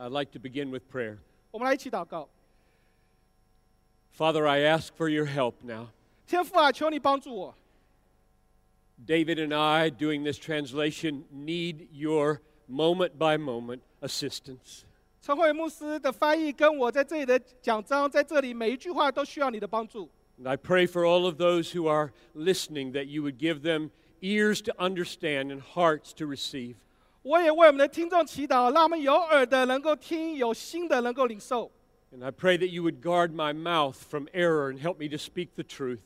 I'd like to begin with prayer. 我们来一起祷告。 Father, I ask for your help now. 天父啊，求你帮助我。 David and I, doing this translation, need your moment by moment assistance. 陈慧牧师的翻译跟我在这里的讲章，在这里每一句话都需要你的帮助。 And I pray for all of those who are listening that you would give them ears to understand and hearts to receive. 我也为我们的听众祈祷，让我们有耳的能够听，有心的能够领受。 And I pray that you would guard my mouth from error and help me to speak the truth.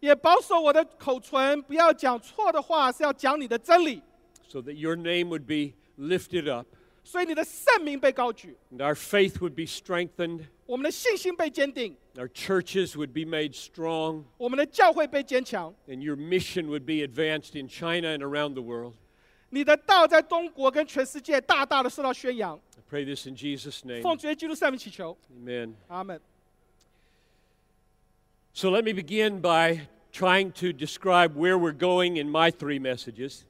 也保守我的口唇，不要讲错的话，是要讲你的真理， so that your name would be lifted up 所以你的圣名被高举， and our faith would be strengthened, 我们的信心被坚定， our churches would be made strong, 我们的教会被坚强， and your mission would be advanced in China and around the world. 你的道在中国跟全世界大大的受到宣扬。 I pray this in Jesus' name. 奉主耶稣基督圣名祈求， Amen. 阿门。 So let me begin by trying to describe where we're going in my three messages.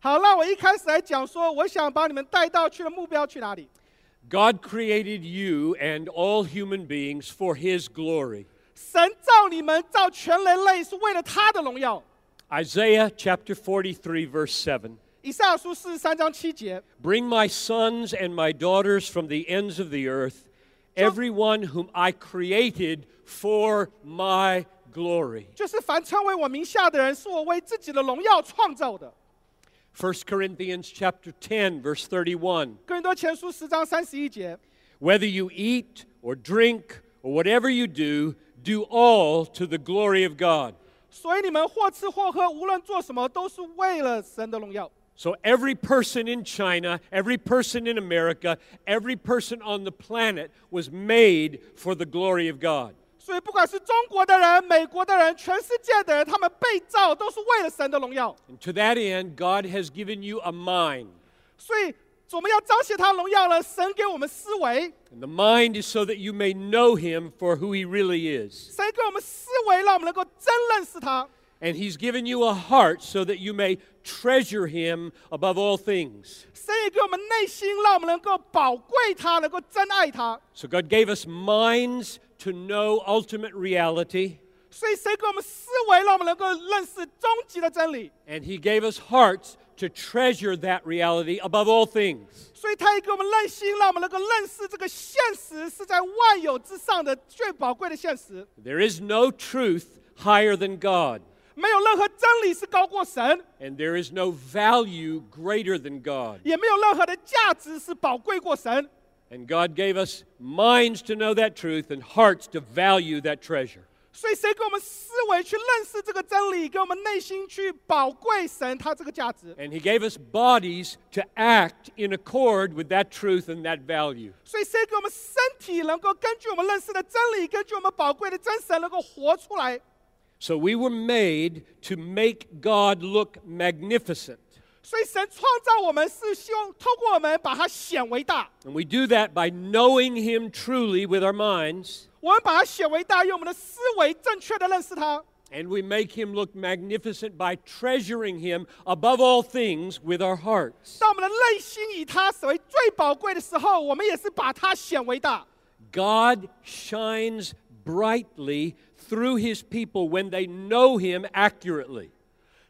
好，那我一开始来讲说，我想把你们带到去的目标去哪里？ God created you and all human beings for His glory. 神造你们，造全人类是为了他的荣耀。 Isaiah chapter 43, verse 7. 以赛亚书四十三章七节， Bring my sons and my daughters from the ends of the earth, everyone whom I created for my glory. 就是凡称为我名下的人，是我为自己的荣耀创造的。 1 Corinthians chapter 10, verse 31. 哥林多前书十章三十一节， Whether you eat or drink or whatever you do, do all to the glory of God. 所以你们或吃或喝，无论做什么，都是为了神的荣耀。 So every person in China, every person in America, every person on the planet was made for the glory of God. 所以不管是中国的人、美国的人、全世界的人，他们被造都是为了神的荣耀。 And to that end, God has given you a mind. 所以我们要彰显他的荣耀呢，神给我们思维， And the mind is so that you may know him for who he really is. 神给我们思维，让我们能够真认识他。 And he's given you a heart so that you may treasure him above all things. So God gave us minds to know ultimate reality. And he gave us hearts to treasure that reality above all things. There is no truth higher than God. 没有任何真理是高过神， and there is no value greater than God. 也没有任何的价值是宝贵过神。 And God gave us minds to know that truth and hearts to value that treasure. 所以神给我们思维去认识这个真理，给我们内心去宝贵神他这个价值。 And He gave us bodies to act in accord with that truth and that value. 所以神给我们身体能够根据我们认识的真理，根据我们宝贵的真神，能够活出来。 So we were made to make God look magnificent. 所以神创造我们是希望透过我们把它显为大， And we do that by knowing Him truly with our minds, 我们把它显为大，用我们的思维正确的认识它。 and we make Him look magnificent by treasuring Him above all things with our hearts. 当我们的内心以它为最宝贵的时候，我们也是把它显为大。 God shines brightly through His people when they know Him accurately.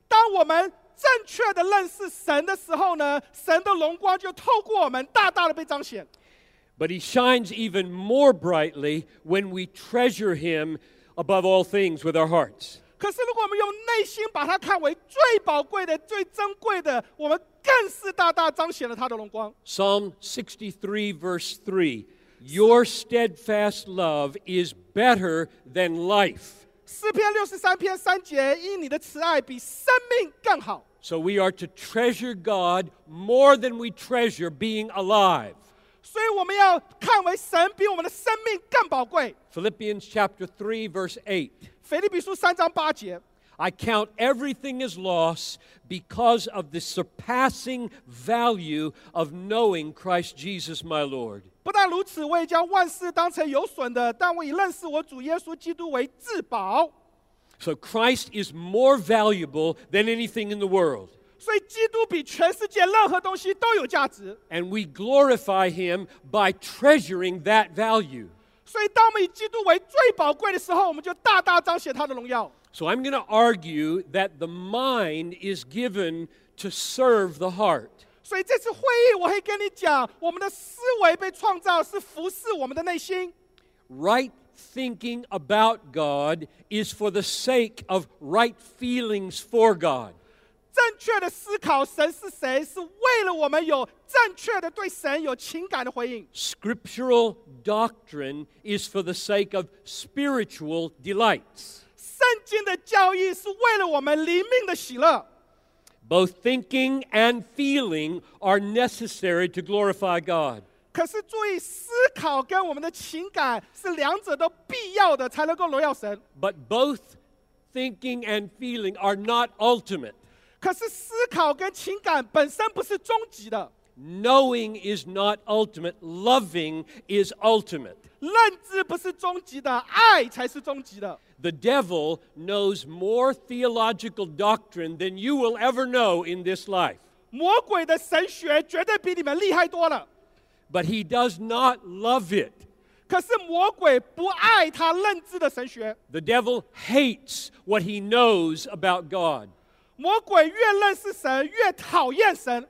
当我们正确的认识神的时候呢，神的荣光就透过我们大大的被彰显。 But He shines even more brightly when we treasure Him above all things with our hearts. 可是，如果我们用内心把它看为最宝贵的、最珍贵的，我们更是大大彰显了它的荣光。 Psalm 63, verse 3 Your steadfast love is better than life. 诗篇六十三篇三节，因你的慈爱比生命更好。 So we are to treasure God more than we treasure being alive. 所以我们要看为神比我们的生命更宝贵。 Philippians chapter 3, verse 8. 腓立比书三章八节， I count everything as loss because of the surpassing value of knowing Christ Jesus my Lord. 不但如此，我也将万事当成有损的，但我以认识我主耶稣基督为至宝。 So Christ is more valuable than anything in the world. 所以基督比全世界任何东西都有价值。 And we glorify him by treasuring that value. 所以，当我们以基督为最宝贵的时候，我们就大大彰显他的荣耀。 So I'm going to argue that the mind is given to serve the heart. 所以这次会议我会跟你讲，我们的思维被创造是服侍我们的内心。 Right thinking about God is for the sake of right feelings for God. 正确的思考神是谁，是为了我们有正确的对神有情感的回应。 Scriptural doctrine is for the sake of spiritual delights. 圣经的教义是为了我们灵命的喜乐。 Both thinking and feeling are necessary to glorify God. 可是注意，思考跟我们的情感是两者都必要的，才能够荣耀神。 But both thinking and feeling are not ultimate. 可是思考跟情感本身不是终极的， Knowing is not ultimate, loving is ultimate. 认知不是终极的，爱才是终极的。 The devil knows more theological doctrine than you will ever know in this life, 魔鬼的神学绝对比你们厉害多了， but he does not love it. 可是魔鬼不爱他认知的神学。 The devil hates what he knows about God. 魔鬼越认识神，越讨厌神。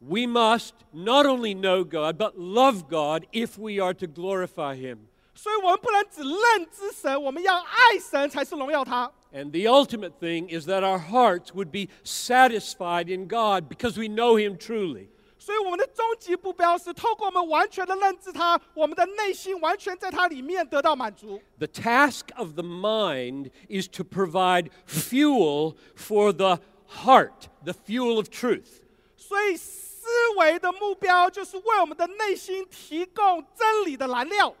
We must not only know God, but love God if we are to glorify him. 所以我们不能只认知神，我们要爱神才是荣耀他。 And the ultimate thing is that our hearts would be satisfied in God because we know him truly. 所以我们的终极目标是透过我们完全的认知他，我们的内心完全在他里面得到满足。 The task of the mind is to provide fuel for the heart, the fuel of truth. 所以思维的目标就是为我们的内心提供真理的燃料。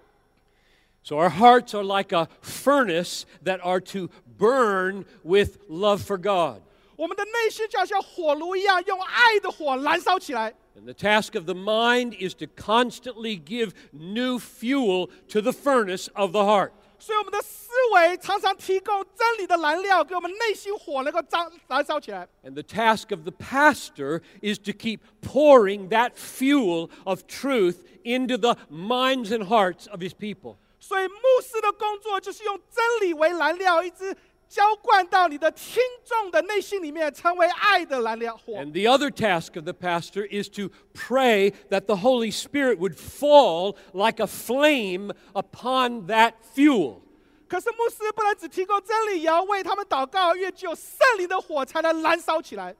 So our hearts are like a furnace that are to burn with love for God. 我们的内心就好像火炉一样，用爱的火燃烧起来。 And the task of the mind is to constantly give new fuel to the furnace of the heart. 所以我们的思维常常提供真理的燃料，给我们内心火能够燃燃烧起来。 And the task of the pastor is to keep pouring that fuel of truth into the minds and hearts of his people. 所以牧师的工作就是用真理为燃料，一直浇灌到你的听众的内心里面，成为爱的燃料火。 And the other task of the pastor is to pray that the Holy Spirit would fall like a flame upon that fuel. 可是牧师不能只提供真理，也要为他们祷告，因为只有圣灵的火才能燃烧起来。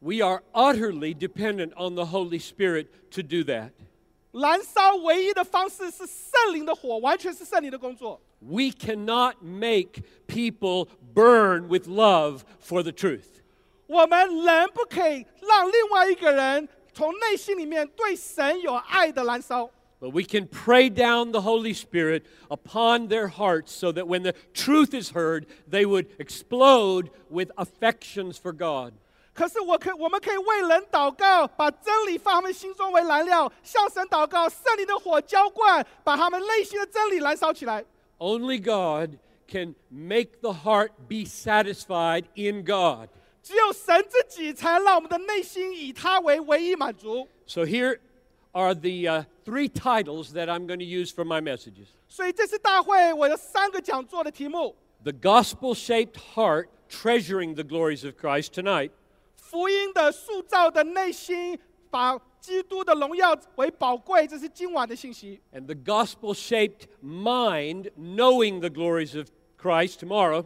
We are utterly dependent on the Holy Spirit to do that. 燃烧唯一的方式是圣灵的火，完全是圣灵的工作。 We cannot make people burn with love for the truth. 我们人不可以让另外一个人从内心里面对神有爱的燃烧， But we can pray down the Holy Spirit upon their hearts so that when the truth is heard, they would explode with affections for God. 可是我可我们可以为人祷告，把真理放他们心中为燃料，向神祷告，圣灵的火浇灌，把他们内心的真理燃烧起来。 Only God can make the heart be satisfied in God. 只有神自己才能让我们的内心以他为唯一满足。 So here are the uh, three titles that I'm going to use for my messages 所以这次大会我有三个讲座的题目： The Gospel Shaped Heart Treasuring the Glories of Christ tonight, 福音的塑造的内心，把基督的荣耀为宝贵，这是今晚的信息。and the Gospel Shaped Mind Knowing the Glories of Christ tomorrow.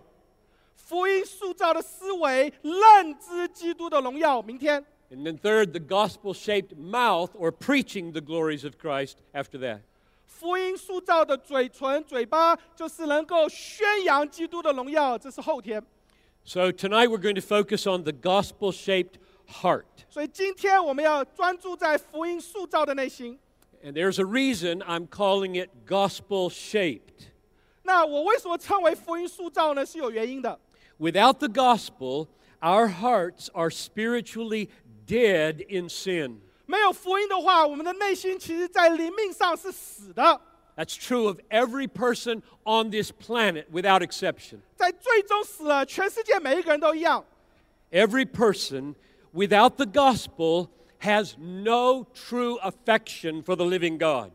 福音塑造的思维，认知基督的荣耀。明天，And then, third, the gospel shaped mouth or preaching the glories of Christ after that. 福音塑造的嘴唇、嘴巴，就是能够宣扬基督的荣耀。这是后天。So, tonight we're going to focus on the gospel shaped heart. 所以今天我们要专注在福音塑造的内心。 And there's a reason I'm calling it gospel shaped. 那我为什么称为福音塑造呢？是有原因的。 Without the gospel, our hearts are spiritually dead in sin. 没有福音的话，我们的内心其实在灵命上是死的。 That's true of every person on this planet without exception. 在最终死了，全世界每一个人都一样。 Every person without the gospel has no true affection for the living God.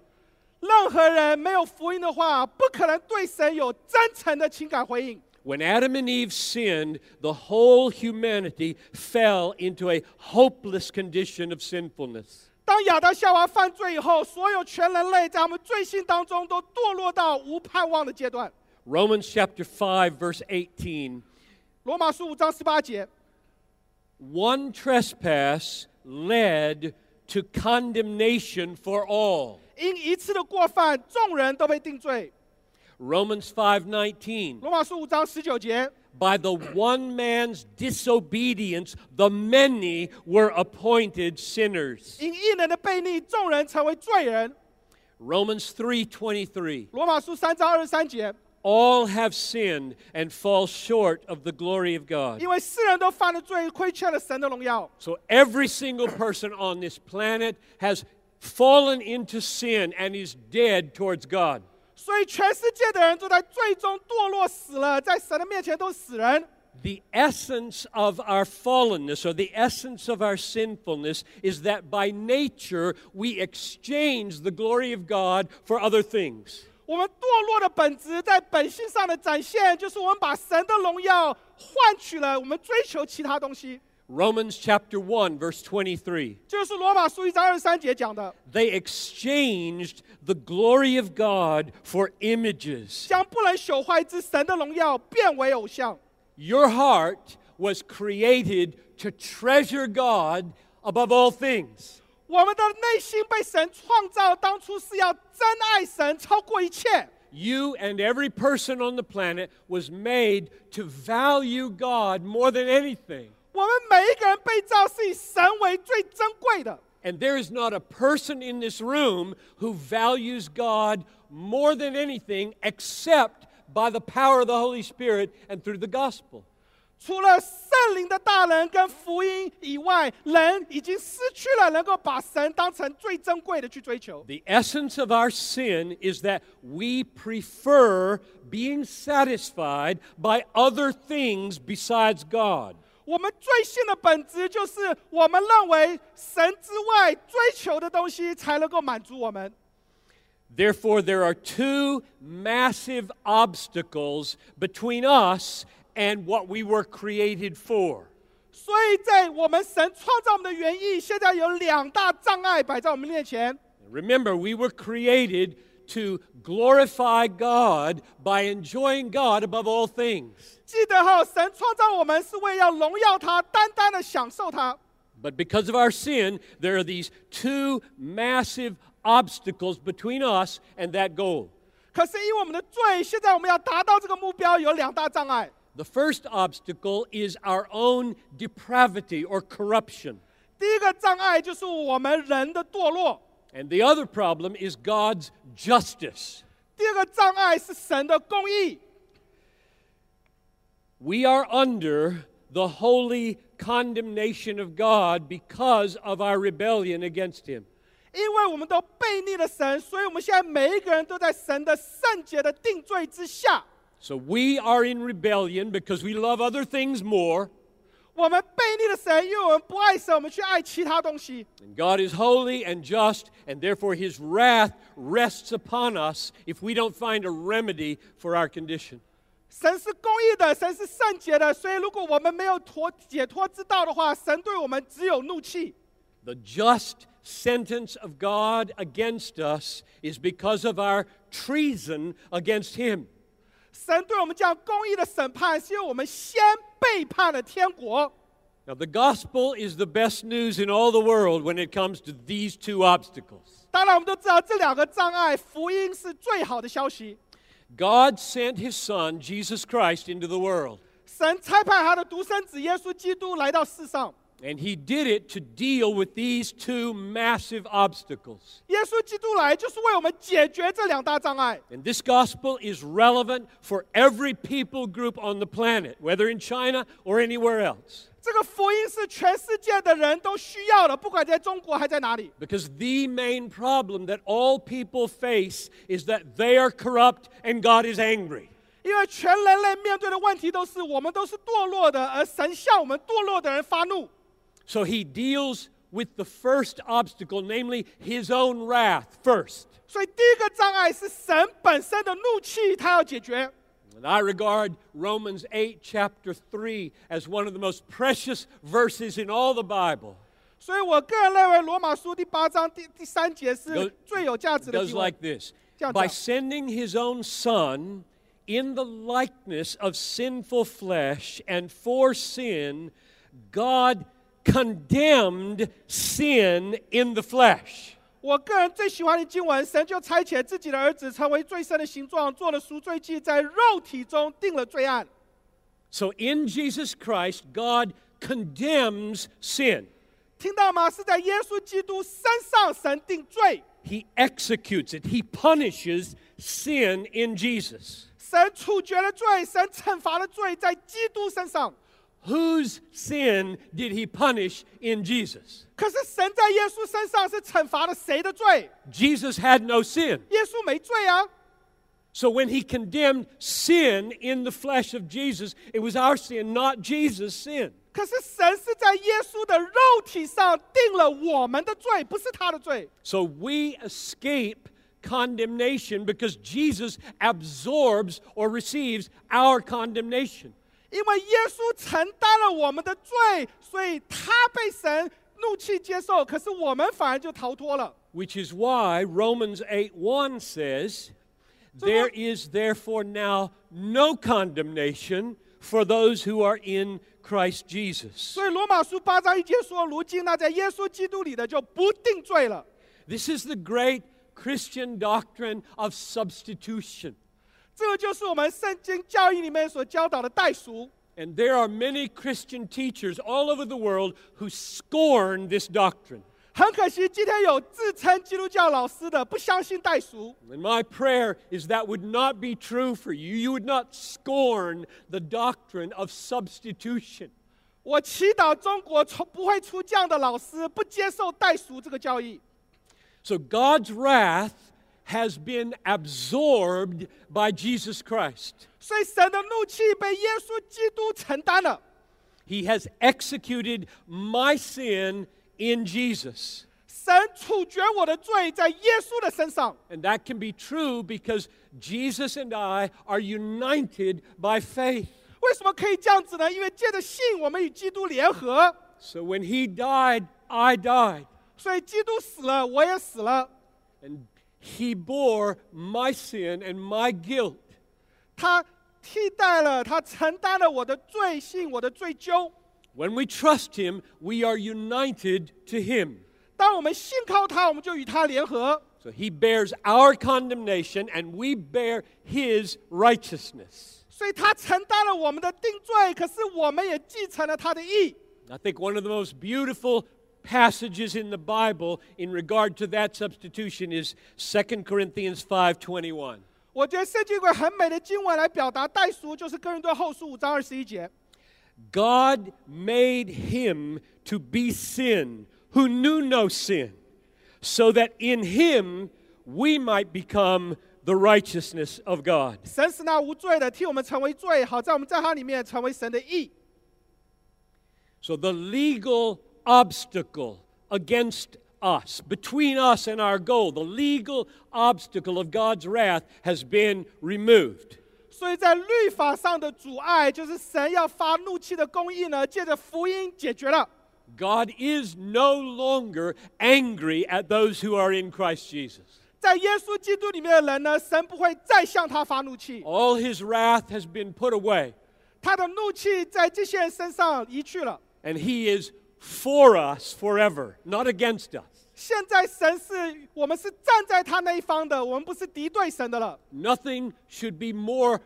任何人没有福音的话，不可能对神有真诚的情感回应。 When Adam and Eve sinned, the whole humanity fell into a hopeless condition of sinfulness. 当亚当夏娃犯罪以后，所有全人类在我们罪性当中都堕落到无盼望的阶段。Romans chapter five verse eighteen，罗马书五章十八节，One trespass led to condemnation for all. 因一次的过犯，众人都被定罪。Romans five nineteen，罗马书五章十九节，By the one man's disobedience, the many were appointed sinners. 因一人的悖逆，众人成为罪人。 Romans 3:23. 罗马书三章二十三节， All have sinned and fall short of the glory of God. 因为世人都犯了罪，亏缺了神的荣耀。 So every single person on this planet has fallen into sin and is dead towards God. 所以全世界的人都在最终堕落死了，在神的面前都是死人。The essence of our fallenness or the essence of our sinfulness is that by nature we exchange the glory of God for other things. 我们堕落的本质，在本性上的展现，就是我们把神的荣耀换取了我们追求其他东西。Romans chapter 1 verse 23. 就是罗马书一章二十三节讲的， They exchanged the glory of God for images. 将不能朽坏之神的荣耀变为偶像。 Your heart was created to treasure God above all things. 我们的内心被神创造，当初是要真爱神超过一切。 You and every person on the planet was made to value God more than anything. 我们每一个人被造是以神为最珍贵的， And there is not a person in this room who values God more than anything except by the power of the Holy Spirit and through the gospel. 除了圣灵的大能跟福音以外，人已经失去了能够把神当成最珍贵的去追求。 The essence of our sin is that we prefer being satisfied by other things besides God. 我们罪性的本质就是，我们认为神之外追求的东西才能够满足我们。Therefore, there are two massive obstacles between us and what we were created for. 所以在我们神创造我们的原意，现在有两大障碍摆在我们面前。Remember, we were created to glorify God by enjoying God above all things. 记得哈，神创造我们是为要荣耀他，单单的享受他。 But because of our sin, there are these two massive obstacles between us and that goal. 可是因为我们的罪，现在我们要达到这个目标，有两大障碍。 The first obstacle is our own depravity or corruption. 第一个障碍就是我们人的堕落， And the other problem is God's justice. 第二个障碍是神的公义。 We are under the holy condemnation of God because of our rebellion against Him. 因为我们都背逆了神，所以我们现在每一个人都在神的圣洁的定罪之下。 So we are in rebellion because we love other things more, 我们背逆了神，因为我们不爱神，我们去爱其他东西。 and God is holy and just, and therefore His wrath rests upon us if we don't find a remedy for our condition. 神是公义的，神是圣洁的，所以如果我们没有脱解脱之道的话，神对我们只有怒气。 The just sentence of God against us is because of our treason against Him. 神对我们这样公义的审判，是因为我们先背叛了天国。 Now, the gospel is the best news in all the world when it comes to these two obstacles. 当然，我们都知道这两个障碍，福音是最好的消息。 God sent His Son, Jesus Christ, into the world, 神差派他的独生子耶稣基督来到世上， and He did it to deal with these two massive obstacles. 耶稣基督来就是为我们解决这两大障碍。 And this gospel is relevant for every people group on the planet, whether in China or anywhere else. 这个福音是全世界的人都需要的，不管在中国还在哪里。 Because the main problem that all people face is that they are corrupt and God is angry. 因为全人类面对的问题都是我们都是堕落的，而神向我们堕落的人发怒。 So he deals with the first obstacle, namely his own wrath, first. 所以第一个障碍是神本身的怒气，他要解决。 And I regard Romans 8, chapter 3, as one of the most precious verses in all the Bible. 所以我个人认为罗马书第八章第第三节是 Goes- 最有价 It 值的 goes 经文 like。this Yeah, By yeah. sending his own Son in the likeness of sinful flesh and for sin, God condemned sin in the flesh. 我个人最喜欢的经文，神就差遣自己的儿子成为罪身的形状，做了赎罪祭，在肉体中定了罪案。 So in Jesus Christ, God condemns sin. 听到吗？是在耶稣基督身上神定罪， He executes it. He punishes sin in Jesus. 神处决了罪，神惩罚了罪，在基督身上。 Whose sin did he punish in Jesus? 可是神在耶稣身上是惩罚了谁的罪？ Jesus had no sin. 耶稣没罪啊！ So when he condemned sin in the flesh of Jesus, it was our sin, not Jesus' sin. 可是神是在耶稣的肉体上定了我们的罪，不是他的罪。 So we escape condemnation because Jesus absorbs or receives our condemnation. 因为耶稣承担了我们的罪，所以他被神怒气接受，可是我们反而就逃脱了。 Which is why Romans 8 1 says, There is therefore now no condemnation for those who are in Christ Jesus. 所以罗马书八章一节说：“如今那在耶稣基督里的就不定罪了。 This is the great Christian doctrine of substitution. ” 这个就是我们圣经教义里面所教导的代赎。 And there are many Christian teachers all over the world who scorn this doctrine. 很可惜，今天有自称基督教老师的不相信代赎。 And my prayer is that would not be true for you. You would not scorn the doctrine of substitution. 我祈祷中国从不会出这样的老师，不接受代赎这个教义。 So God's wrath has been absorbed by Jesus Christ. 所以神的怒气被耶稣基督承担了。 He has executed my sin in Jesus. 神处决我的罪在耶稣的身上， And that can be true because Jesus and I are united by faith. 为什么可以这样子呢？因为借着信，我们与基督联合， So when he died, I died. 所以基督死了，我也死了。 And he bore my sin and my guilt. 他替代了，他承担了我的罪性，我的罪疚。 When we trust him, we are united to him. 当我们信靠他，我们就与他联合。 So he bears our condemnation and we bear his righteousness. 所以他承担了我们的定罪，可是我们也继承了他的义。 I think one of the most beautiful passages in the Bible in regard to that substitution is 2 Corinthians 5:21. 我觉得圣经有个很美的经文来表达代赎，就是哥林多后书五章二十一节。 God made him to be sin who knew no sin, so that in him we might become the righteousness of God. 神使那无罪的替我们成为罪，好在我们在他里面成为神的义。 So the legal obstacle against us, between us and our goal, the legal obstacle of God's wrath has been removed. 所以在律法上的阻碍，就是神要发怒气的公义呢，借着福音解决了。 God is no longer angry at those who are in Christ Jesus. 在耶稣基督里面的人呢，神不会再向他发怒气， All his wrath has been put away, 他的怒气在这些人身上移去了。 and he is for us forever, not against us. 现在神是我们是站在他那一方的，我们不是敌对神的了。 Nothing should be more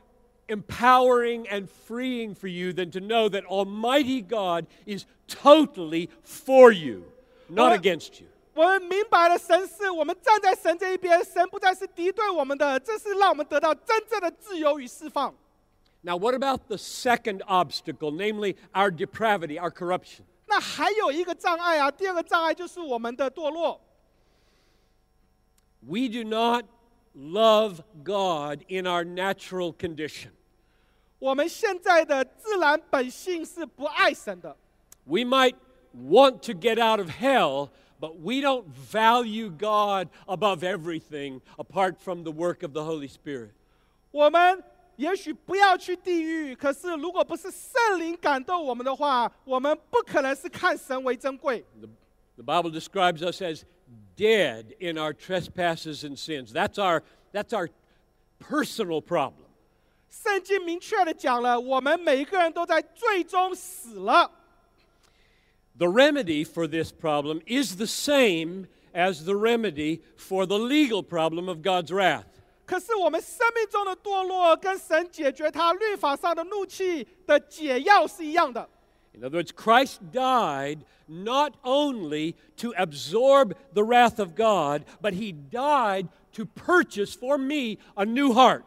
empowering and freeing for you than to know that Almighty God is totally for you, not Well- against you. 我们明白了神是我们站在神这一边，神不再是敌对我们的，这是让我们得到真正的自由与释放。 Now, what about the second obstacle, namely our depravity, our corruption? 那还有一个障碍啊，第二个障碍就是我们的堕落。 We do not love God in our natural condition. 我们现在的自然本性是不爱神的。 We might want to get out of hell, but we don't value God above everything apart from the work of the Holy Spirit. 我们 也许不要去地狱，可是如果不是圣灵感动我们的话，我们不可能是看神为珍贵。 The, the Bible describes us as dead in our trespasses and sins. That's our, that's our personal problem. 圣经明确的讲了，我们每一个人都在最终死了。 The remedy for this problem is the same as the remedy for the legal problem of God's wrath. 可是我们生命中的堕落，跟神解决他律法上的怒气的解药是一样的。 In other words, Christ died not only to absorb the wrath of God, but he died to purchase for me a new heart.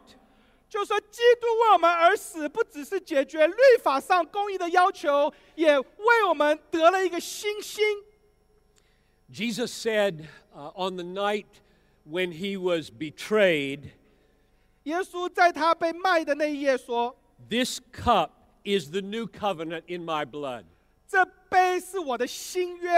就说基督为我们而死，不只是解决律法上公义的要求，也为我们得了一个新心。 Jesus said uh, on the night when he was betrayed, 耶稣在他被卖的那一夜说 This cup is the new covenant in my blood.：“ 这杯是我的新约。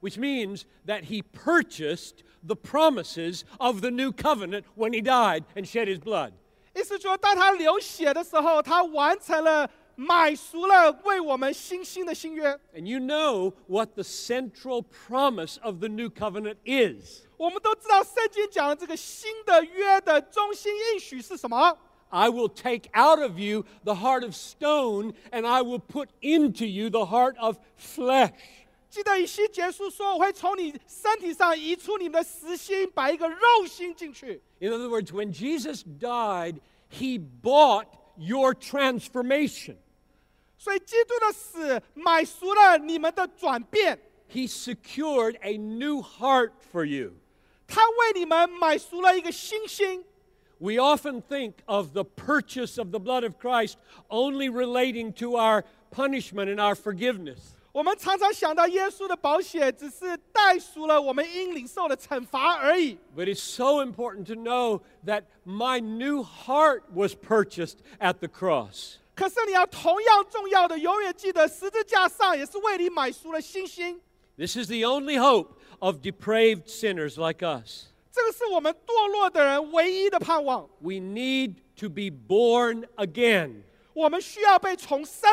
Which means that he purchased the promises of the new covenant when he died and shed his blood. ”意思说，当他流血的时候，他完成了买赎了为我们新兴的新约。 And you know what the central promise of the new covenant is 我们都知道，圣经讲的这个新的约的中心应许是什么？ I will take out of you the heart of stone, and I will put into you the heart of flesh. 记得以西结书说：“我会从你身体上移出你们的实心，把一个肉心进去。 In other words, when Jesus died, he bought your transformation. ”所以，基督的死买赎了你们的转变， He secured a new heart for you. 他为你们买赎了一个新心。 We often think of the purchase of the blood of Christ only relating to our punishment and our forgiveness. 我们常常想到耶稣的保险只是代赎了我们应领受的惩罚而已。 But it's so important to know that my new heart was purchased at the cross. 可是你要同样重要的，永远记得十字架上也是为你买赎了新心。 This is the only hope of depraved sinners like us. 这个是我们堕落的人唯一的盼望。 We need to be born again. 我们需要被重生，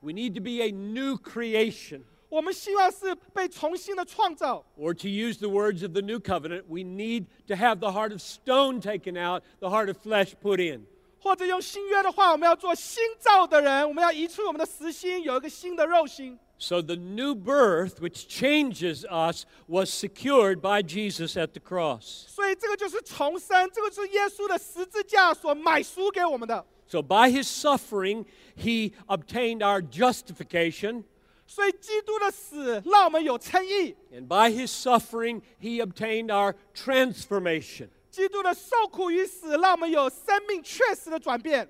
We need to be a new creation. 我们希望是被重新的创造。 Or to use the words of the new covenant, we need to have the heart of stone taken out, the heart of flesh put in. 或者用新约的话，我们要做新造的人，我们要移出我们的实心，有一个新的肉心。 So the new birth, which changes us, was secured by Jesus at the cross. 所以这个就是重生，这个是耶稣的十字架所买赎给我们的。 So by his suffering, he obtained our justification, 所以基督的死让我们有称义， and by his suffering, he obtained our transformation. 基督的受苦与死让我们有生命确实的转变。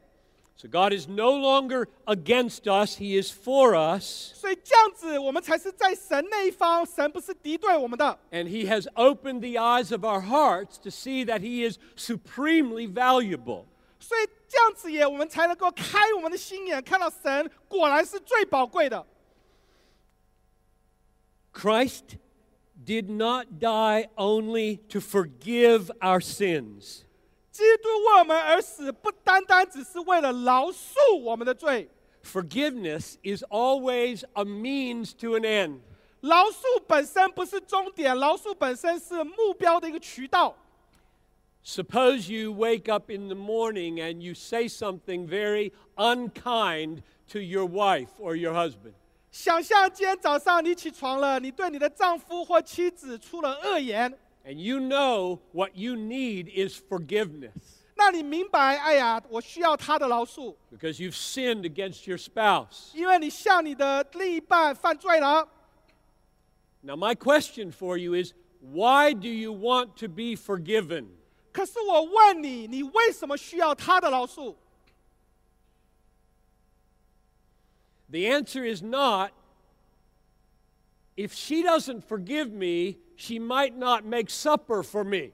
So God is no longer against us, he is for us, 所以这样子，我们才是在神那一方，神不是敌对我们的。 and he has opened the eyes of our hearts to see that he is supremely valuable. 所以这样子也，我们才能够开我们的心眼，看到神果然是最宝贵的。 Christ did not die only to forgive our sins. 基督为我们而死，不单单只是为了饶恕我们的罪，Forgiveness is always a means to an end. 饶恕本身不是终点，饶恕本身是目标的一个渠道。Suppose you wake up in the morning and you say something very unkind to your wife or your husband. 想象今天早上你起床了，你对你的丈夫或妻子出了恶言，And you know what you need is forgiveness 那你明白，哎呀，我需要他的饶恕， because you've sinned against your spouse. 因为你向你的另一半犯罪了。 Now, my question for you is why do you want to be forgiven? 可是我问你，你为什么需要他的饶恕？ The answer is not if she doesn't forgive me, she might not make supper for me.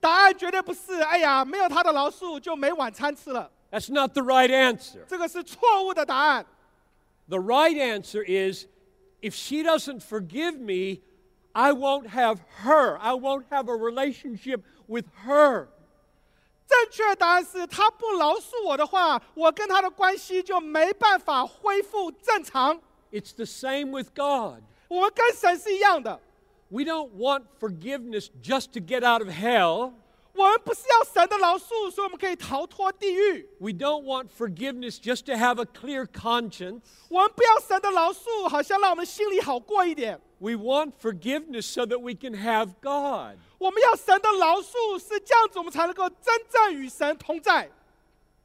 答案绝对不是，哎呀，没有他的饶恕就没晚餐吃了。 That's not the right answer. 这个是错误的答案。 The right answer is if she doesn't forgive me, I won't have her. I won't have a relationship with her. 正确的答案是，他不饶恕我的话，我跟他的关系就没办法恢复正常。 It's the same with God. 我们跟神是一样的， We don't want forgiveness just to get out of hell. 我们不是要神的饶恕，所以我们可以逃脱地狱。 We don't want forgiveness just to have a clear conscience. 我们不要神的饶恕，好像让我们心里好过一点。 We want forgiveness so that we can have God. 我们要神的饶恕，是这样子，我们才能够真正与神同在。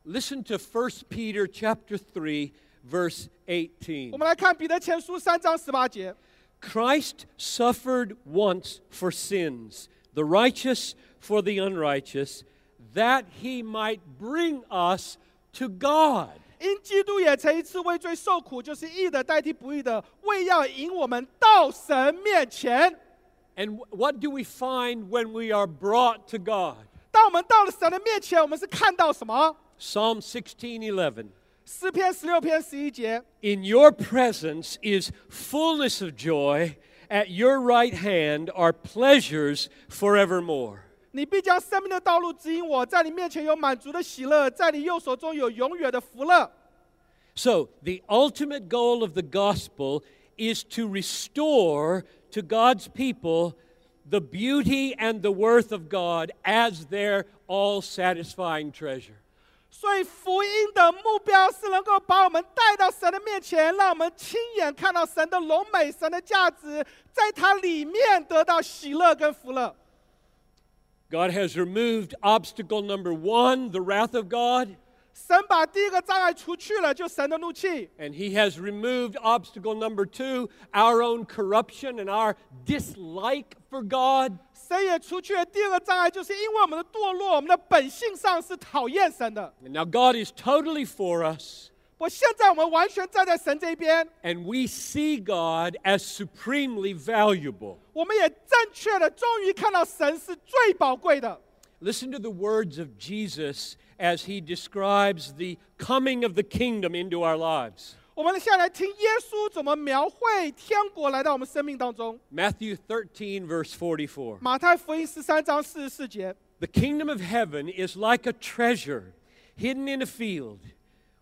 Listen to 1 Peter chapter 3 verse 18. 我们来看彼得前书三章十八节。 Christ suffered once for sins, the righteous for the unrighteous, that he might bring us to God. 因基督也曾一次为罪受苦，就是义的代替不义的，为要引我们到神面前。 And wh- what do we find when we are brought to God? 当我们到了神的面前，我们是看到什么？ Psalm 16:11. 诗篇十六篇十一节， In your presence is fullness of joy, at your right hand are pleasures forevermore. 你必将生命的道路指引我，在你面前有满足的喜乐，在你右手中有永远的福乐。 So, the ultimate goal of the gospel is to restore to God's people the beauty and the worth of God as their all satisfying treasure. 所以福音的目标是能够把我们带到神的面前，让我们亲眼看到神的荣美、神的价值，在它里面得到喜乐跟福乐。 God has removed obstacle number one, the wrath of God, 神把第一个障碍除去了，就神的怒气； and He has removed obstacle number two, our own corruption and our dislike for God. 神也除去了第二个障碍，就是因为我们的堕落，我们的本性上是讨厌神的。 And now God is totally for us, 我现在我们完全站在神这一边， and we see God as supremely valuable. 我们也正确的终于看到神是最宝贵的。 Listen to the words of Jesus as he describes the coming of the kingdom into our lives. 我们现在来听耶稣怎么描绘天国来到我们生命当中。 Matthew 13, verse 44. 马太福音十三章四十四节， The kingdom of heaven is like a treasure hidden in a field,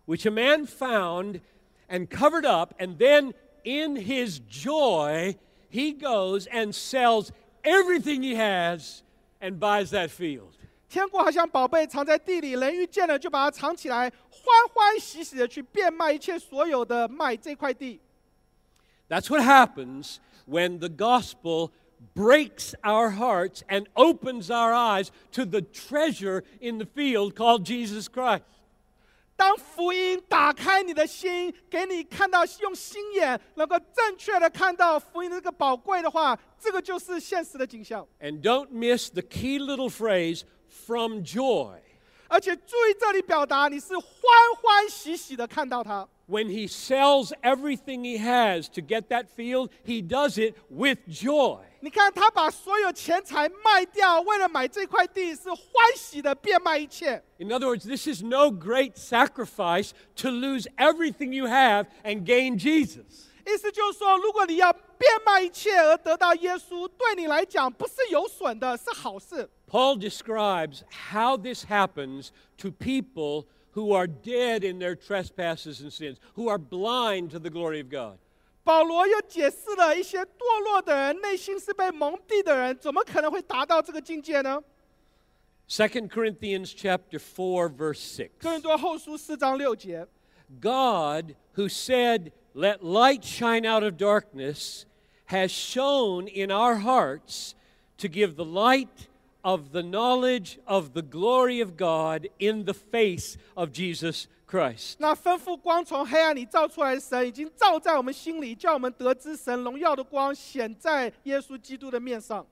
which a man found and covered up, and then in his joy, he goes and sells everything he has and buys that field. 天国好像宝贝藏在地里，人遇见了就把它藏起来，欢欢喜喜的去变卖一切所有的，卖这块地。That's what happens when the gospel breaks our hearts and opens our eyes to the treasure in the field called Jesus Christ. 当福音打开你的心，给你看到用心眼能够正确的看到福音的这个宝贵的话，这个就是现实的景象。And don't miss the key little phrase from joy. 而且注意这里表达，你是欢欢喜喜的看到它。 When he sells everything he has to get that field, he does it with joy. 你看他把所有钱财卖掉，为了买这块地，是欢喜的变卖一切。 In other words, this is no great sacrifice to lose everything you have and gain Jesus. 意思就是说，如果你要变卖一切而得到耶稣，对你来讲不是有损的，是好事。 Paul describes how this happens to people who are dead in their trespasses and sins, who are blind to the glory of God. 保罗又解释了一些堕落的人，内心是被蒙蔽的人，怎么可能会达到这个境界呢？ 2 Corinthians chapter 4 verse 6. 哥林多后书四章六节， God, who said, Let light shine out of darkness, has shone in our hearts to give the light of the knowledge of the glory of God in the face of Jesus Christ. 那吩咐光从黑暗里照出来的神，已经照在我们心里，叫我们得知神荣耀的光显在耶稣基督的面上。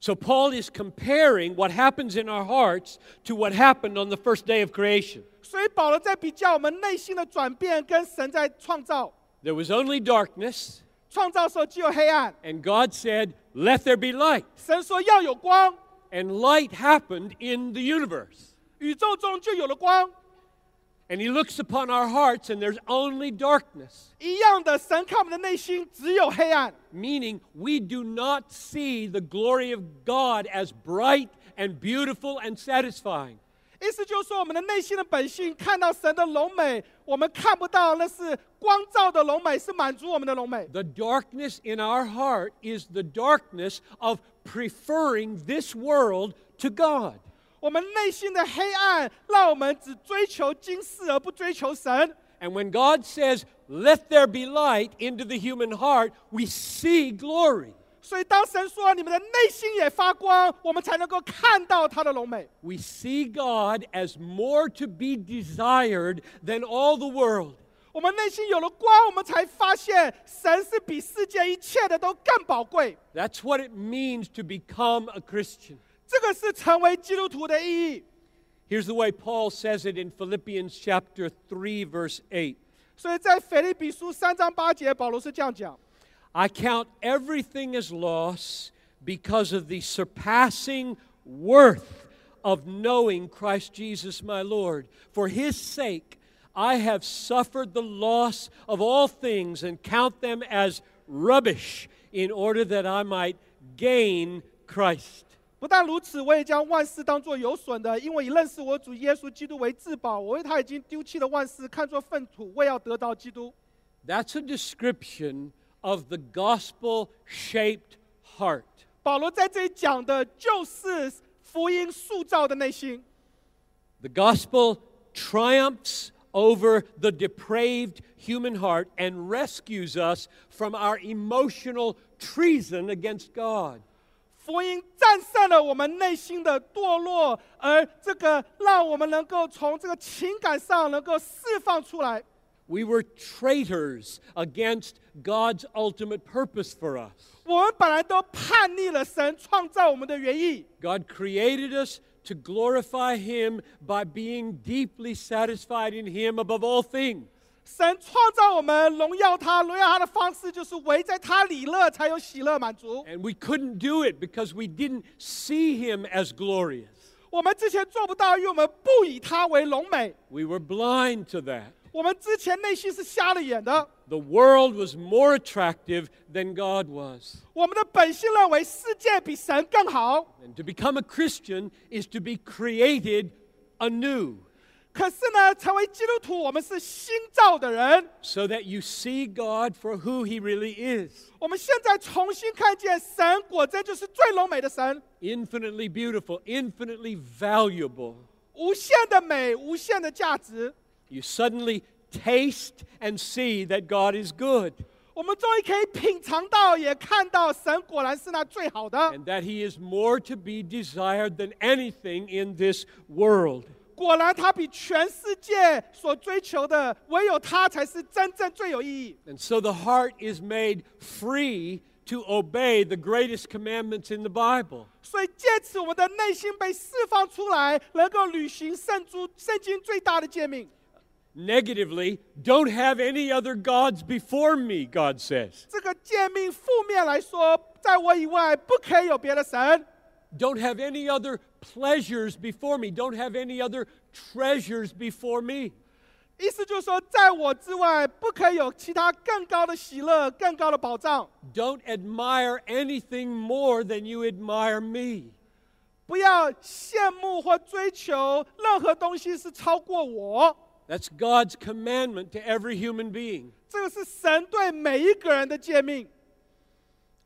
So, Paul is comparing what happens in our hearts to what happened on the first day of creation. 所以保罗在比较我们内心的转变，跟神在创造。 There was only darkness, 创造的时候只有黑暗， and God said, Let there be light. 神说要有光， And light happened in the universe. 宇宙中就有了光。 And He looks upon our hearts, and there's only darkness, 一样的，神看我们的内心只有黑暗， meaning we do not see the glory of God as bright and beautiful and satisfying. 意思就是说，我们的内心的本性看到神的荣美，我们看不到那是光照的荣美，是满足我们的荣美。 The darkness in our heart is the darkness of preferring this world to God. 我们内心的黑暗，让我们只追求今世而不追求神。 And when God says, Let there be light into the human heart, we see glory. 所以，当神说你们的内心也发光，我们才能够看到他的荣美。 We see God as more to be desired than all the world. 我们内心有了光，我们才发现神是比世界一切的都更宝贵。 That's what it means to become a Christian. 这个是成为基督徒的意义。 Here's the way Paul says it in Philippians chapter 3 verse 8. 所以在腓立比书三章八节，保罗是这样讲： I count everything as loss because of the surpassing worth of knowing Christ Jesus my Lord. For his sake, I have suffered the loss of all things and count them as rubbish in order that I might gain Christ. 不但如此，我也将万事当作有损的，因为以认识我主耶稣基督为至宝。我为他已经丢弃了万事，看作粪土，为要得到基督。 That's a description of the gospel shaped heart. 保罗在这里讲的就是福音塑造的内心。 The gospel triumphs over the depraved human heart and rescues us from our emotional treason against God. 福音战胜了我们内心的堕落，而这个让我们能够从这个情感上能够释放出来。 We were traitors against God's ultimate purpose for us. 我们本来都叛逆了神创造我们的原意， God created us to glorify Him by being deeply satisfied in Him above all things. 神创造我们荣耀他，荣耀他的方式就是围在他里乐，才有喜乐满足。 And we couldn't do it because we didn't see Him as glorious. 我们之前做不到，因为我们不以他为荣美。 We were blind to that. 我们之前内心是瞎了眼的， The world was more attractive than God was. 我们的本性认为世界比神更好。 And to become a Christian is to be created anew 可是呢，成为基督徒，我们是新造的人。 so that you see God for who He really is 我们现在重新看见神，果真就是最荣美的神， infinitely beautiful, infinitely valuable. 无限的美，无限的价值。 You suddenly taste and see that God is good 我们终于可以品尝到，也看到神果然是那最好的， and that He is more to be desired than anything in this world. 果然他比全世界所追求的，唯有他才是真正最有意义。 And so the heart is made free to obey the greatest commandments in the Bible. 所以借此，我们的内心被释放出来，能够履行圣主圣经最大的诫命。 Negatively, don't have any other gods before me, God says. 这个诫命负面来说，在我以外不可以有别的神， Don't have any other pleasures before me. Don't have any other treasures before me. 意思就是说，在我之外不可以有其他更高的喜乐、更高的保障。 Don't admire anything more than you admire me. 不要羡慕或追求任何东西是超过我。 That's God's commandment to every human being. 这个是神对每一个人的诫命。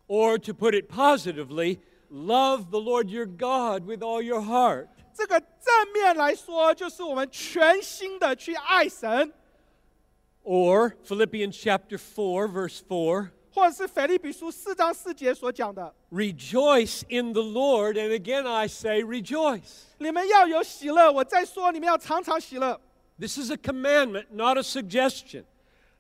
Or to put it positively, love the Lord your God with all your heart. 这个正面来说，就是我们全心的去爱神， Or Philippians chapter 4 verse 4, 或者是腓立比书四章四节所讲的： rejoice in the Lord and again I say rejoice. 你们要有喜乐。我再说，你们要常常喜乐。 This is a commandment, not a suggestion.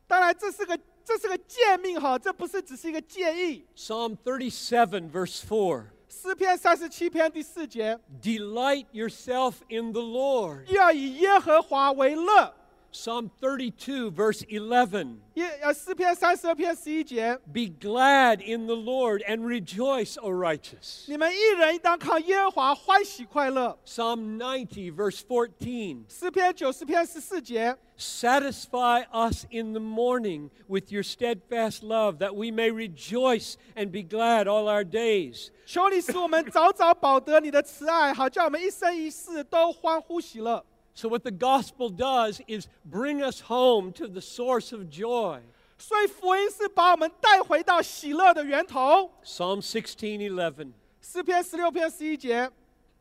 当然，这是个这是个诫命哈，这不是只是一个建议。 Psalm 37 verse 4. 诗篇三十七篇第四节， Delight yourself in the Lord. 要以耶和华为乐。 Psalm 32, verse 11. 一呃诗篇三十二篇十一节， Be glad in the Lord and rejoice, O righteous. 你们一人应当靠耶和华欢喜快乐。 Psalm 90, verse 14. 诗篇九十篇十四节， Satisfy us in the morning with your steadfast love, that we may rejoice and be glad all our days. 求你使我们早早保得你的慈爱，好叫我们一生一世都欢呼喜乐。 So, what the gospel does is bring us home to the source of joy. 所以福音是把我们带回到喜乐的源头。 Psalm 16:11. 诗篇十六篇十一节，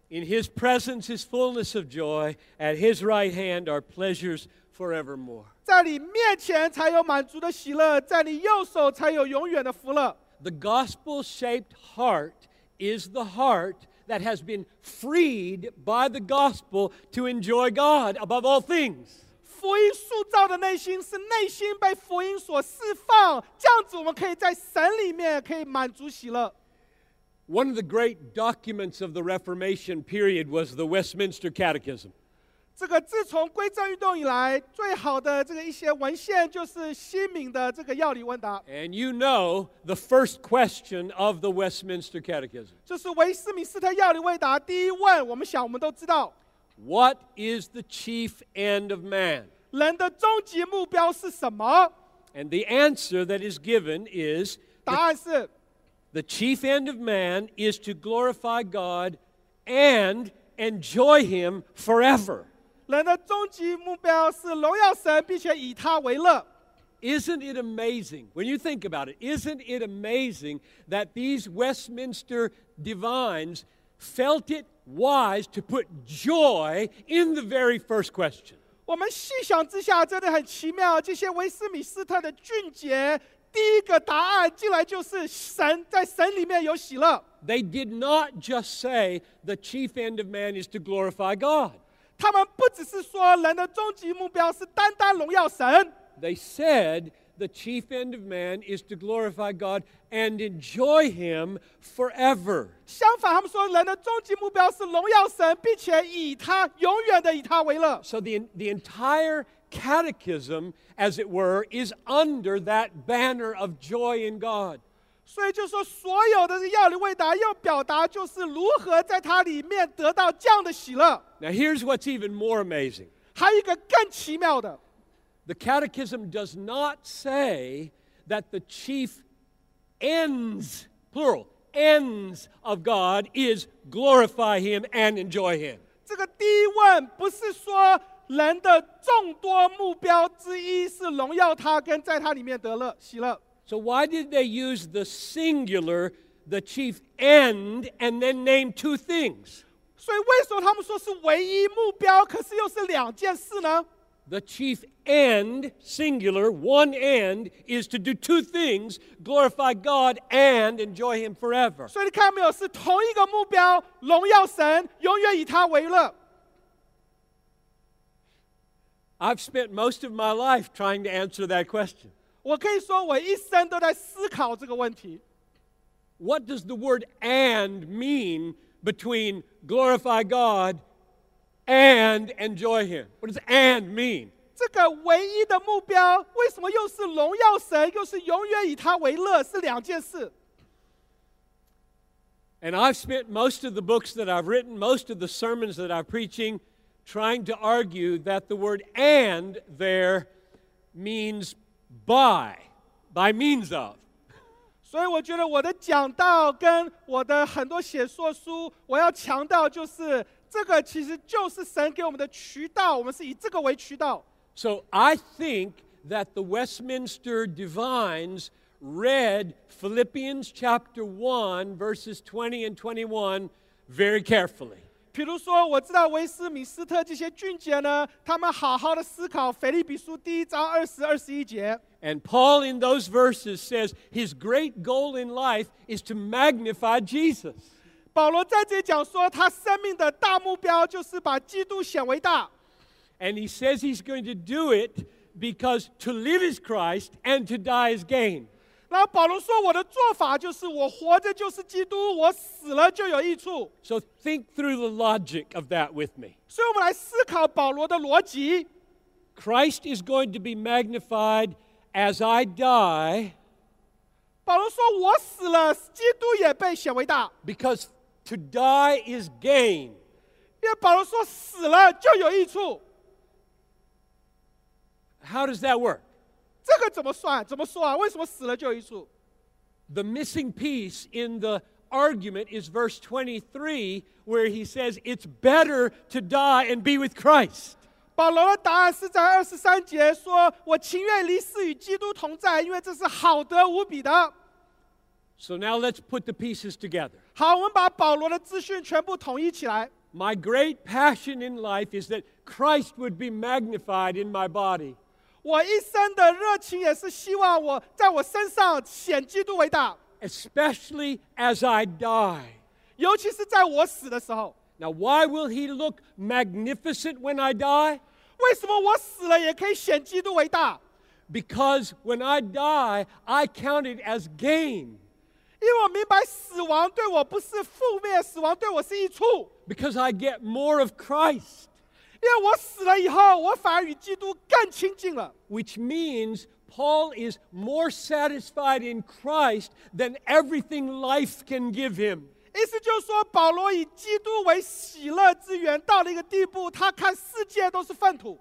In his presence is fullness of joy, at his right hand are pleasures forevermore. 在你面前才有满足的喜乐，在你右手才有永远的福乐。 The gospel shaped heart is the heart that has been freed by the gospel to enjoy God above all things. 福音塑造的内心是内心被福音所释放，这样子我们可以在神里面可以满足喜乐。 One of the great documents of the Reformation period was the Westminster Catechism. 这个自从归正运动以来，最好的这个一些文献就是西敏的这个要理问答， And you know the first question of the Westminster Catechism 就是维斯敏斯特要理问答第一问，我们想我们都知道， What is the chief end of man? 人的终极目标是什么？ And the answer that is given is 答案是 the chief end of man is to glorify God and enjoy Him forever. 人的终极目标是荣耀神，并且以他为乐。 Isn't it amazing when you think about it? Isn't it amazing that these Westminster divines felt it wise to put joy in the very first question? 我们细想之下，真的很奇妙。这些威斯敏斯特的俊杰，第一个答案进来就是神在神里面有喜乐。 They did not just say the chief end of man is to glorify God. 他们不只是说人的终极目标是单单荣耀神， They said the chief end of man is to glorify God and enjoy Him forever. 相反，他们说人的终极目标是荣耀神，并且以他永远的以他为乐。 So the, the entire catechism, as it were, is under that banner of joy in God. 所以就说，所有的要理问答要表达就是如何在它里面得到这样的喜乐。Now, here's what's even more amazing 还有一个更奇妙的，the catechism does not say that the chief ends, plural, ends of God is glorify Him and enjoy Him. 这个第一问不是说人的众多目标之一是荣耀他跟在他里面得乐喜乐。So, why did they use the singular, the chief end, and then name two things? 所以为什么他们说是唯一目标，可是又是两件事呢？ The chief end, singular, one end, is to do two things glorify God and enjoy Him forever. 所以你看到没有，是同一个目标，荣耀神，永远以他为乐。 I've spent most of my life trying to answer that question. 我可以说，我一生都在思考这个问题。 What does the word and mean between glorify God and enjoy Him? What does and mean? 这个唯一的目标，为什么又是荣耀神，又是永远以他为乐，是两件事。 And I've spent most of the books that I've written, most of the sermons that I'm preaching, trying to argue that the word and there means by, by means of. 所以我觉得我的讲道跟我的很多写作书，我要强调就是这个其实就是神给我们的渠道，我们是以这个为渠道。 So I think that the Westminster divines read Philippians chapter 1, verses 20 and 21 very carefully. 比如说，我知道威斯敏斯特这些俊杰呢，他们好好的思考腓立比书第一章二十二十一节。 And Paul, in those verses, says his great goal in life is to magnify Jesus. 保罗在这里讲说，他生命的大目标就是把基督显为大。 And he says he's going to do it because to live is Christ and to die is gain. 然后保罗说，我的做法就是我活着就是基督，我死了就有益处。 So think through the logic of that with me. 所以我们来思考保罗的逻辑。 Christ is going to be magnified as I die 保罗说：“我死了，基督也被显为大。 because to die is gain. ”因为保罗说死了就有益处， How does that work? 这个怎么算？怎么说啊？为什么死了就有益处？ The missing piece in the argument is verse 23, where he says, It's better to die and be with Christ. 保罗的答案是在二十三节说：“我情愿离世与基督同在，因为这是好得无比的。 So now let's put the pieces together. ”好，我们把保罗的资讯全部统一起来。 My great passion in life is that Christ would be magnified in my body. 我一生的热情也是希望我在我身上显基督为大， especially as I die. 尤其是在我死的时候。 Now, why will he look magnificent when I die? 为什么我死了也可以显基督为大？ Because when I die, I count it as gain. 因为我明白死亡对我不是负面，死亡对我是益处。 Because I get more of Christ, 因为我死了以后，我反而与基督更亲近了。 which means Paul is more satisfied in Christ than everything life can give him. 意思就是说，保罗以基督为喜乐之源，到了一个地步，他看世界都是粪土。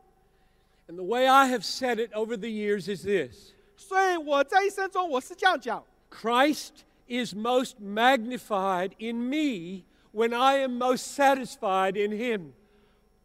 And the way I have said it over the years is this 所以我在一生中我是这样讲： Christ is most magnified in me when I am most satisfied in him.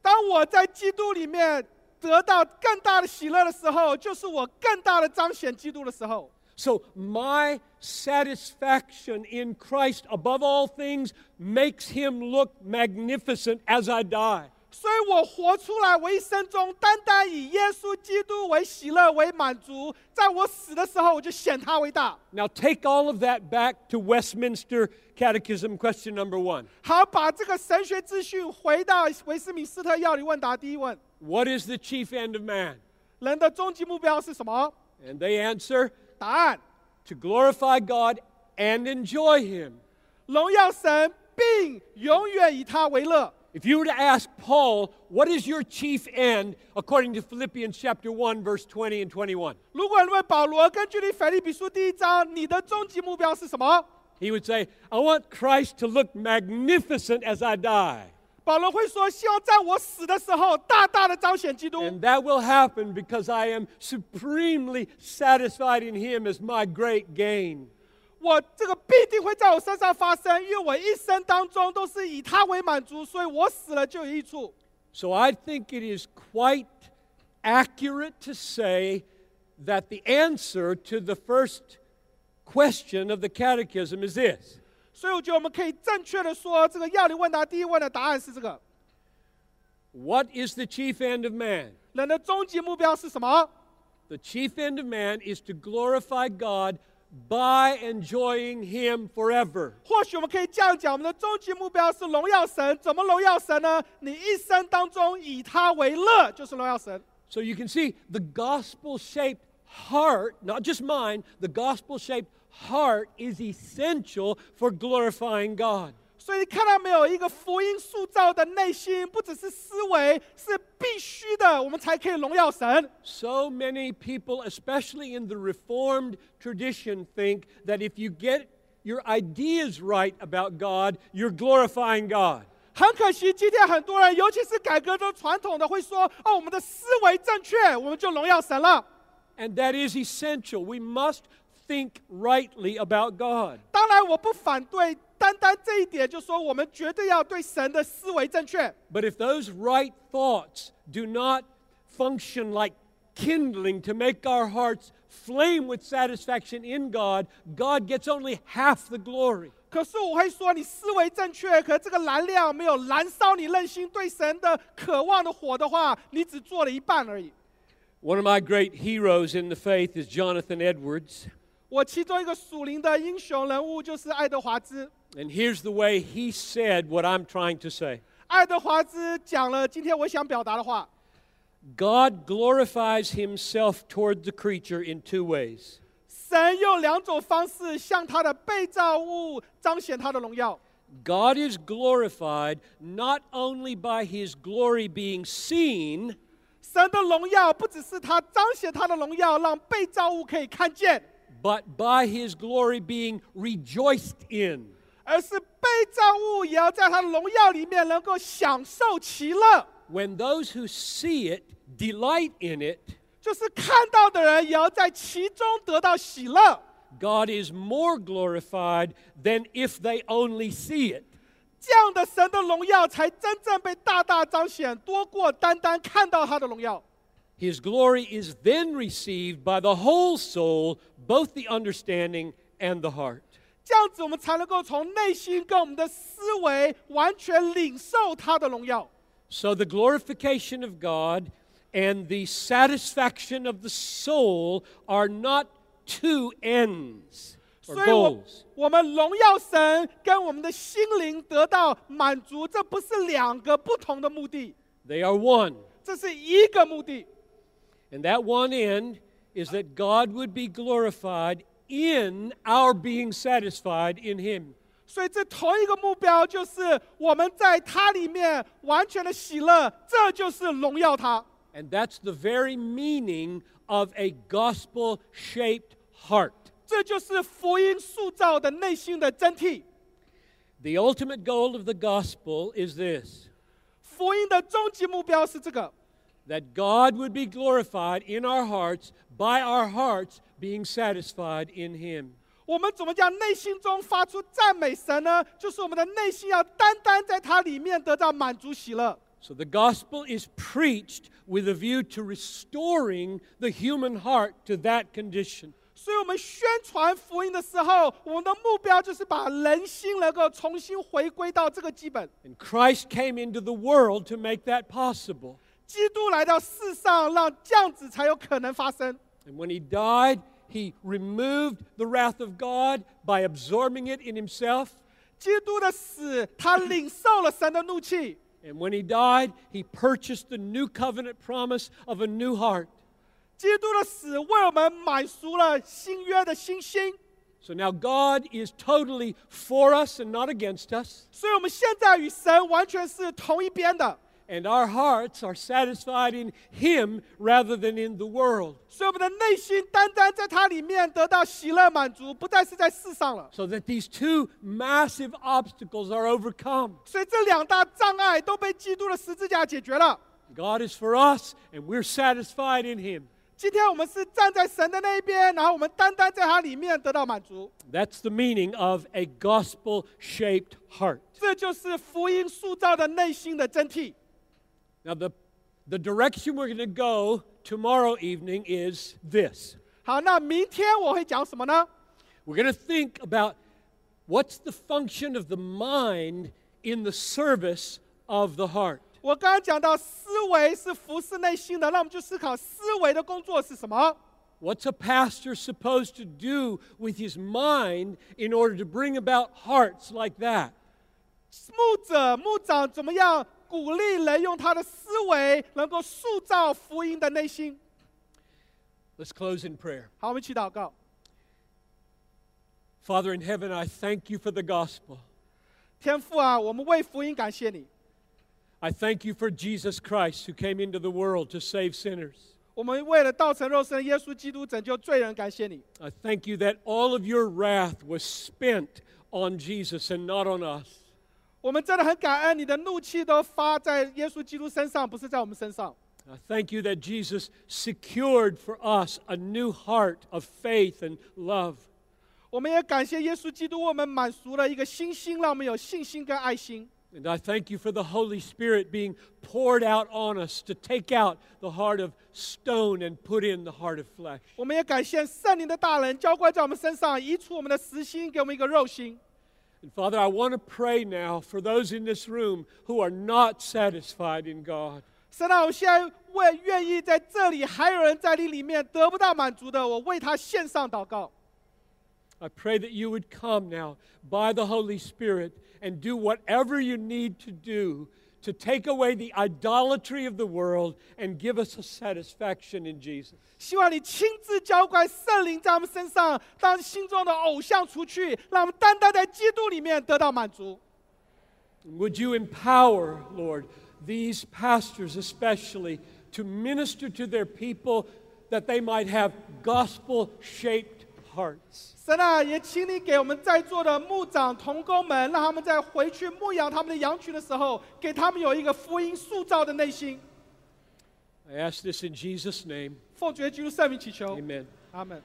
当我在基督里面得到更大的喜乐的时候，就是我更大的彰显基督的时候。 So, my satisfaction in Christ above all things makes him look magnificent as I die. 所以我活出来，我一生中单单以耶稣基督为喜乐为满足，在我死的时候，我就显他为大。 Now, take all of that back to Westminster Catechism, question number one. 好，把这个神学资讯回到维斯敏斯特要理问答第一问： What is the chief end of man? 人的终极目标是什么？ And they answer 答案： to glorify God and enjoy him. 荣耀神，并永远以他为乐。 If you were to ask Paul, what is your chief end, according to Philippians chapter 1, verse 20 and 21, 如果你问保罗，根据你腓立比书第一章，你的终极目标是什么？ he would say, I want Christ to look magnificent as I die. 保罗会说：希望在我死的时候，大大的彰显基督。 And that will happen because I am supremely satisfied in him as my great gain. 我这个必定会在我身上发生，因为我一生当中都是以他为满足，所以我死了就有益处。So I think it is quite accurate to say that the answer to the first question of the catechism is this. 所以我觉得我们可以正确的说，这个要理问答第一问的答案是这个。What is the chief end of man? 人的终极目标是什么？The chief end of man is to glorify God by enjoying him forever. 或许我们可以这样讲，我们的终极目标是荣耀神。怎么荣耀神呢？你一生当中以他为乐，就是荣耀神。 So you can see the gospel shaped heart, not just mind, the gospel shaped heart is essential for glorifying God. So many people, especially in the Reformed tradition, think that if you get your ideas right about God, you're glorifying God. 很可惜，今天很多人，尤其是改革宗传统的，会说：“哦，我们的思维正确，我们就荣耀神了。” And that is essential. We must think rightly about God. 当然，我不反对单单这一点就说我们绝对要对神的思维正确。 But if those right thoughts do not function like kindling to make our hearts flame with satisfaction in God, God gets only half the glory. 可是我会说，你思维正确，可这个燃料没有燃烧你内心对神的渴望的火的话，你只做了一半而已。 One of my great heroes in the faith is Jonathan Edwards. 我其中一个属灵的英雄人物就是爱德华兹。 And here's the way he said what I'm trying to say 爱德华兹讲了今天我想表达的话： God glorifies himself toward the creature in two ways. 神用两种方式向他的被造物彰显他的荣耀。 God is glorified not only by his glory being seen, 神的荣耀不只是他彰显他的荣耀，让被造物可以看见， but by his glory being rejoiced in. 而是被造物也要在他的荣耀里面能够享受其乐。 When those who see it delight in it, 就是看到的人也要在其中得到喜乐。 God is more glorified than if they only see it. 这样的神的荣耀才真正被大大彰显，多过单单看到他的荣耀。 His glory is then received by the whole soul, both the understanding and the heart. 这样子，我们才能够从内心跟我们的思维完全领受他的荣耀。 So the glorification of God and the satisfaction of the soul are not two ends or 所以我 goals. 我们荣耀神跟我们的心灵得到满足，这不是两个不同的目的， They are one. 这是一个目的。 And that one end is that God would be glorified in our being satisfied in Him. 所以这同一个目标就是我们在它里面完全的喜乐，这就是荣耀他。 And that's the very meaning of a gospel shaped heart. 这就是福音塑造的内心的真谛。 The ultimate goal of the gospel is this 福音的终极目标是这个： that God would be glorified in our hearts by our hearts being satisfied in Him. 我们怎么将内心中发出赞美神呢？就是我们的内心要单单在它里面得到满足喜乐。 So the gospel is preached with a view to restoring the human heart to that condition. 所以，我们宣传福音的时候，我们的目标就是把人心能够重新回归到这个基本。 And Christ came into the world to make that possible. 基督来到世上，让这样子才有可能发生。 And when he died, he removed the wrath of God by absorbing it in himself. 基督的死，他领受了神的怒气。 And when he died, he purchased the new covenant promise of a new heart. 基督的死为我们满足了新约的新心， So now God is totally for us and not against us. 所以我们现在与神完全是同一边的。 And our hearts are satisfied in him rather than in the world. 所以我们的内心单单在它里面得到喜乐满足，不再是在世上了。 So that these two massive obstacles are overcome. 所以这两大障碍都被基督的十字架解决了。 God is for us and we're satisfied in him. 今天我们是站在神的那一边，然后我们单单在它里面得到满足。 That's the meaning of a gospel shaped heart. 这就是福音塑造的内心的真谛。 Now, the, the direction we're going to go tomorrow evening is this 好，那明天我会讲什么呢？ we're going to think about what's the function of the mind in the service of the heart. 我刚刚讲到思维是服侍内心的，那我们就思考思维的工作是什么？ What's a pastor supposed to do with his mind in order to bring about hearts like that? 牧者、牧长怎么样 鼓励人用他的思维能够塑造福音的内心？ Let's close in prayer. 好，我们一起祷告。 Father in heaven, I thank you for the gospel. 天父啊，我们为福音感谢你， I thank you for Jesus Christ who came into the world to save sinners. 我们为了道成肉身的耶稣基督拯救罪人感谢你。 I thank you that all of your wrath was spent on Jesus and not on us. 我们真的很感恩你的怒气都发在耶稣基督身上，不是在我们身上。 I thank you that Jesus secured for us a new heart of faith and love. 我们也感谢耶稣基督为我们满足了一个新心，让我们有信心跟爱心。 And I thank you for the Holy Spirit being poured out on us to take out the heart of stone and put in the heart of flesh. 我们也感谢圣灵的大人浇灌在我们身上，移除我们的实心，给我们一个肉心。 And Father, I want to pray now for those in this room who are not satisfied in God. 神啊，我现在为愿意在这里还有人在你里面得不到满足的，我为他献上祷告。 I pray that you would come now by the Holy Spirit and do whatever you need to do to take away the idolatry of the world and give us a satisfaction in Jesus. 希望你亲自浇灌圣灵在我们身上，让心中的偶像除去，让我们单单在基督里面得到满足。 Would you empower, Lord, these pastors especially to minister to their people that they might have gospel shaped hearts. 神啊，也请你给我们在座的牧长同工们，让他们在回去牧养他们的羊群的时候，给他们有一个福音塑造的内心。I ask this in Jesus' name. 奉主耶稣圣名祈求，Amen. 阿门。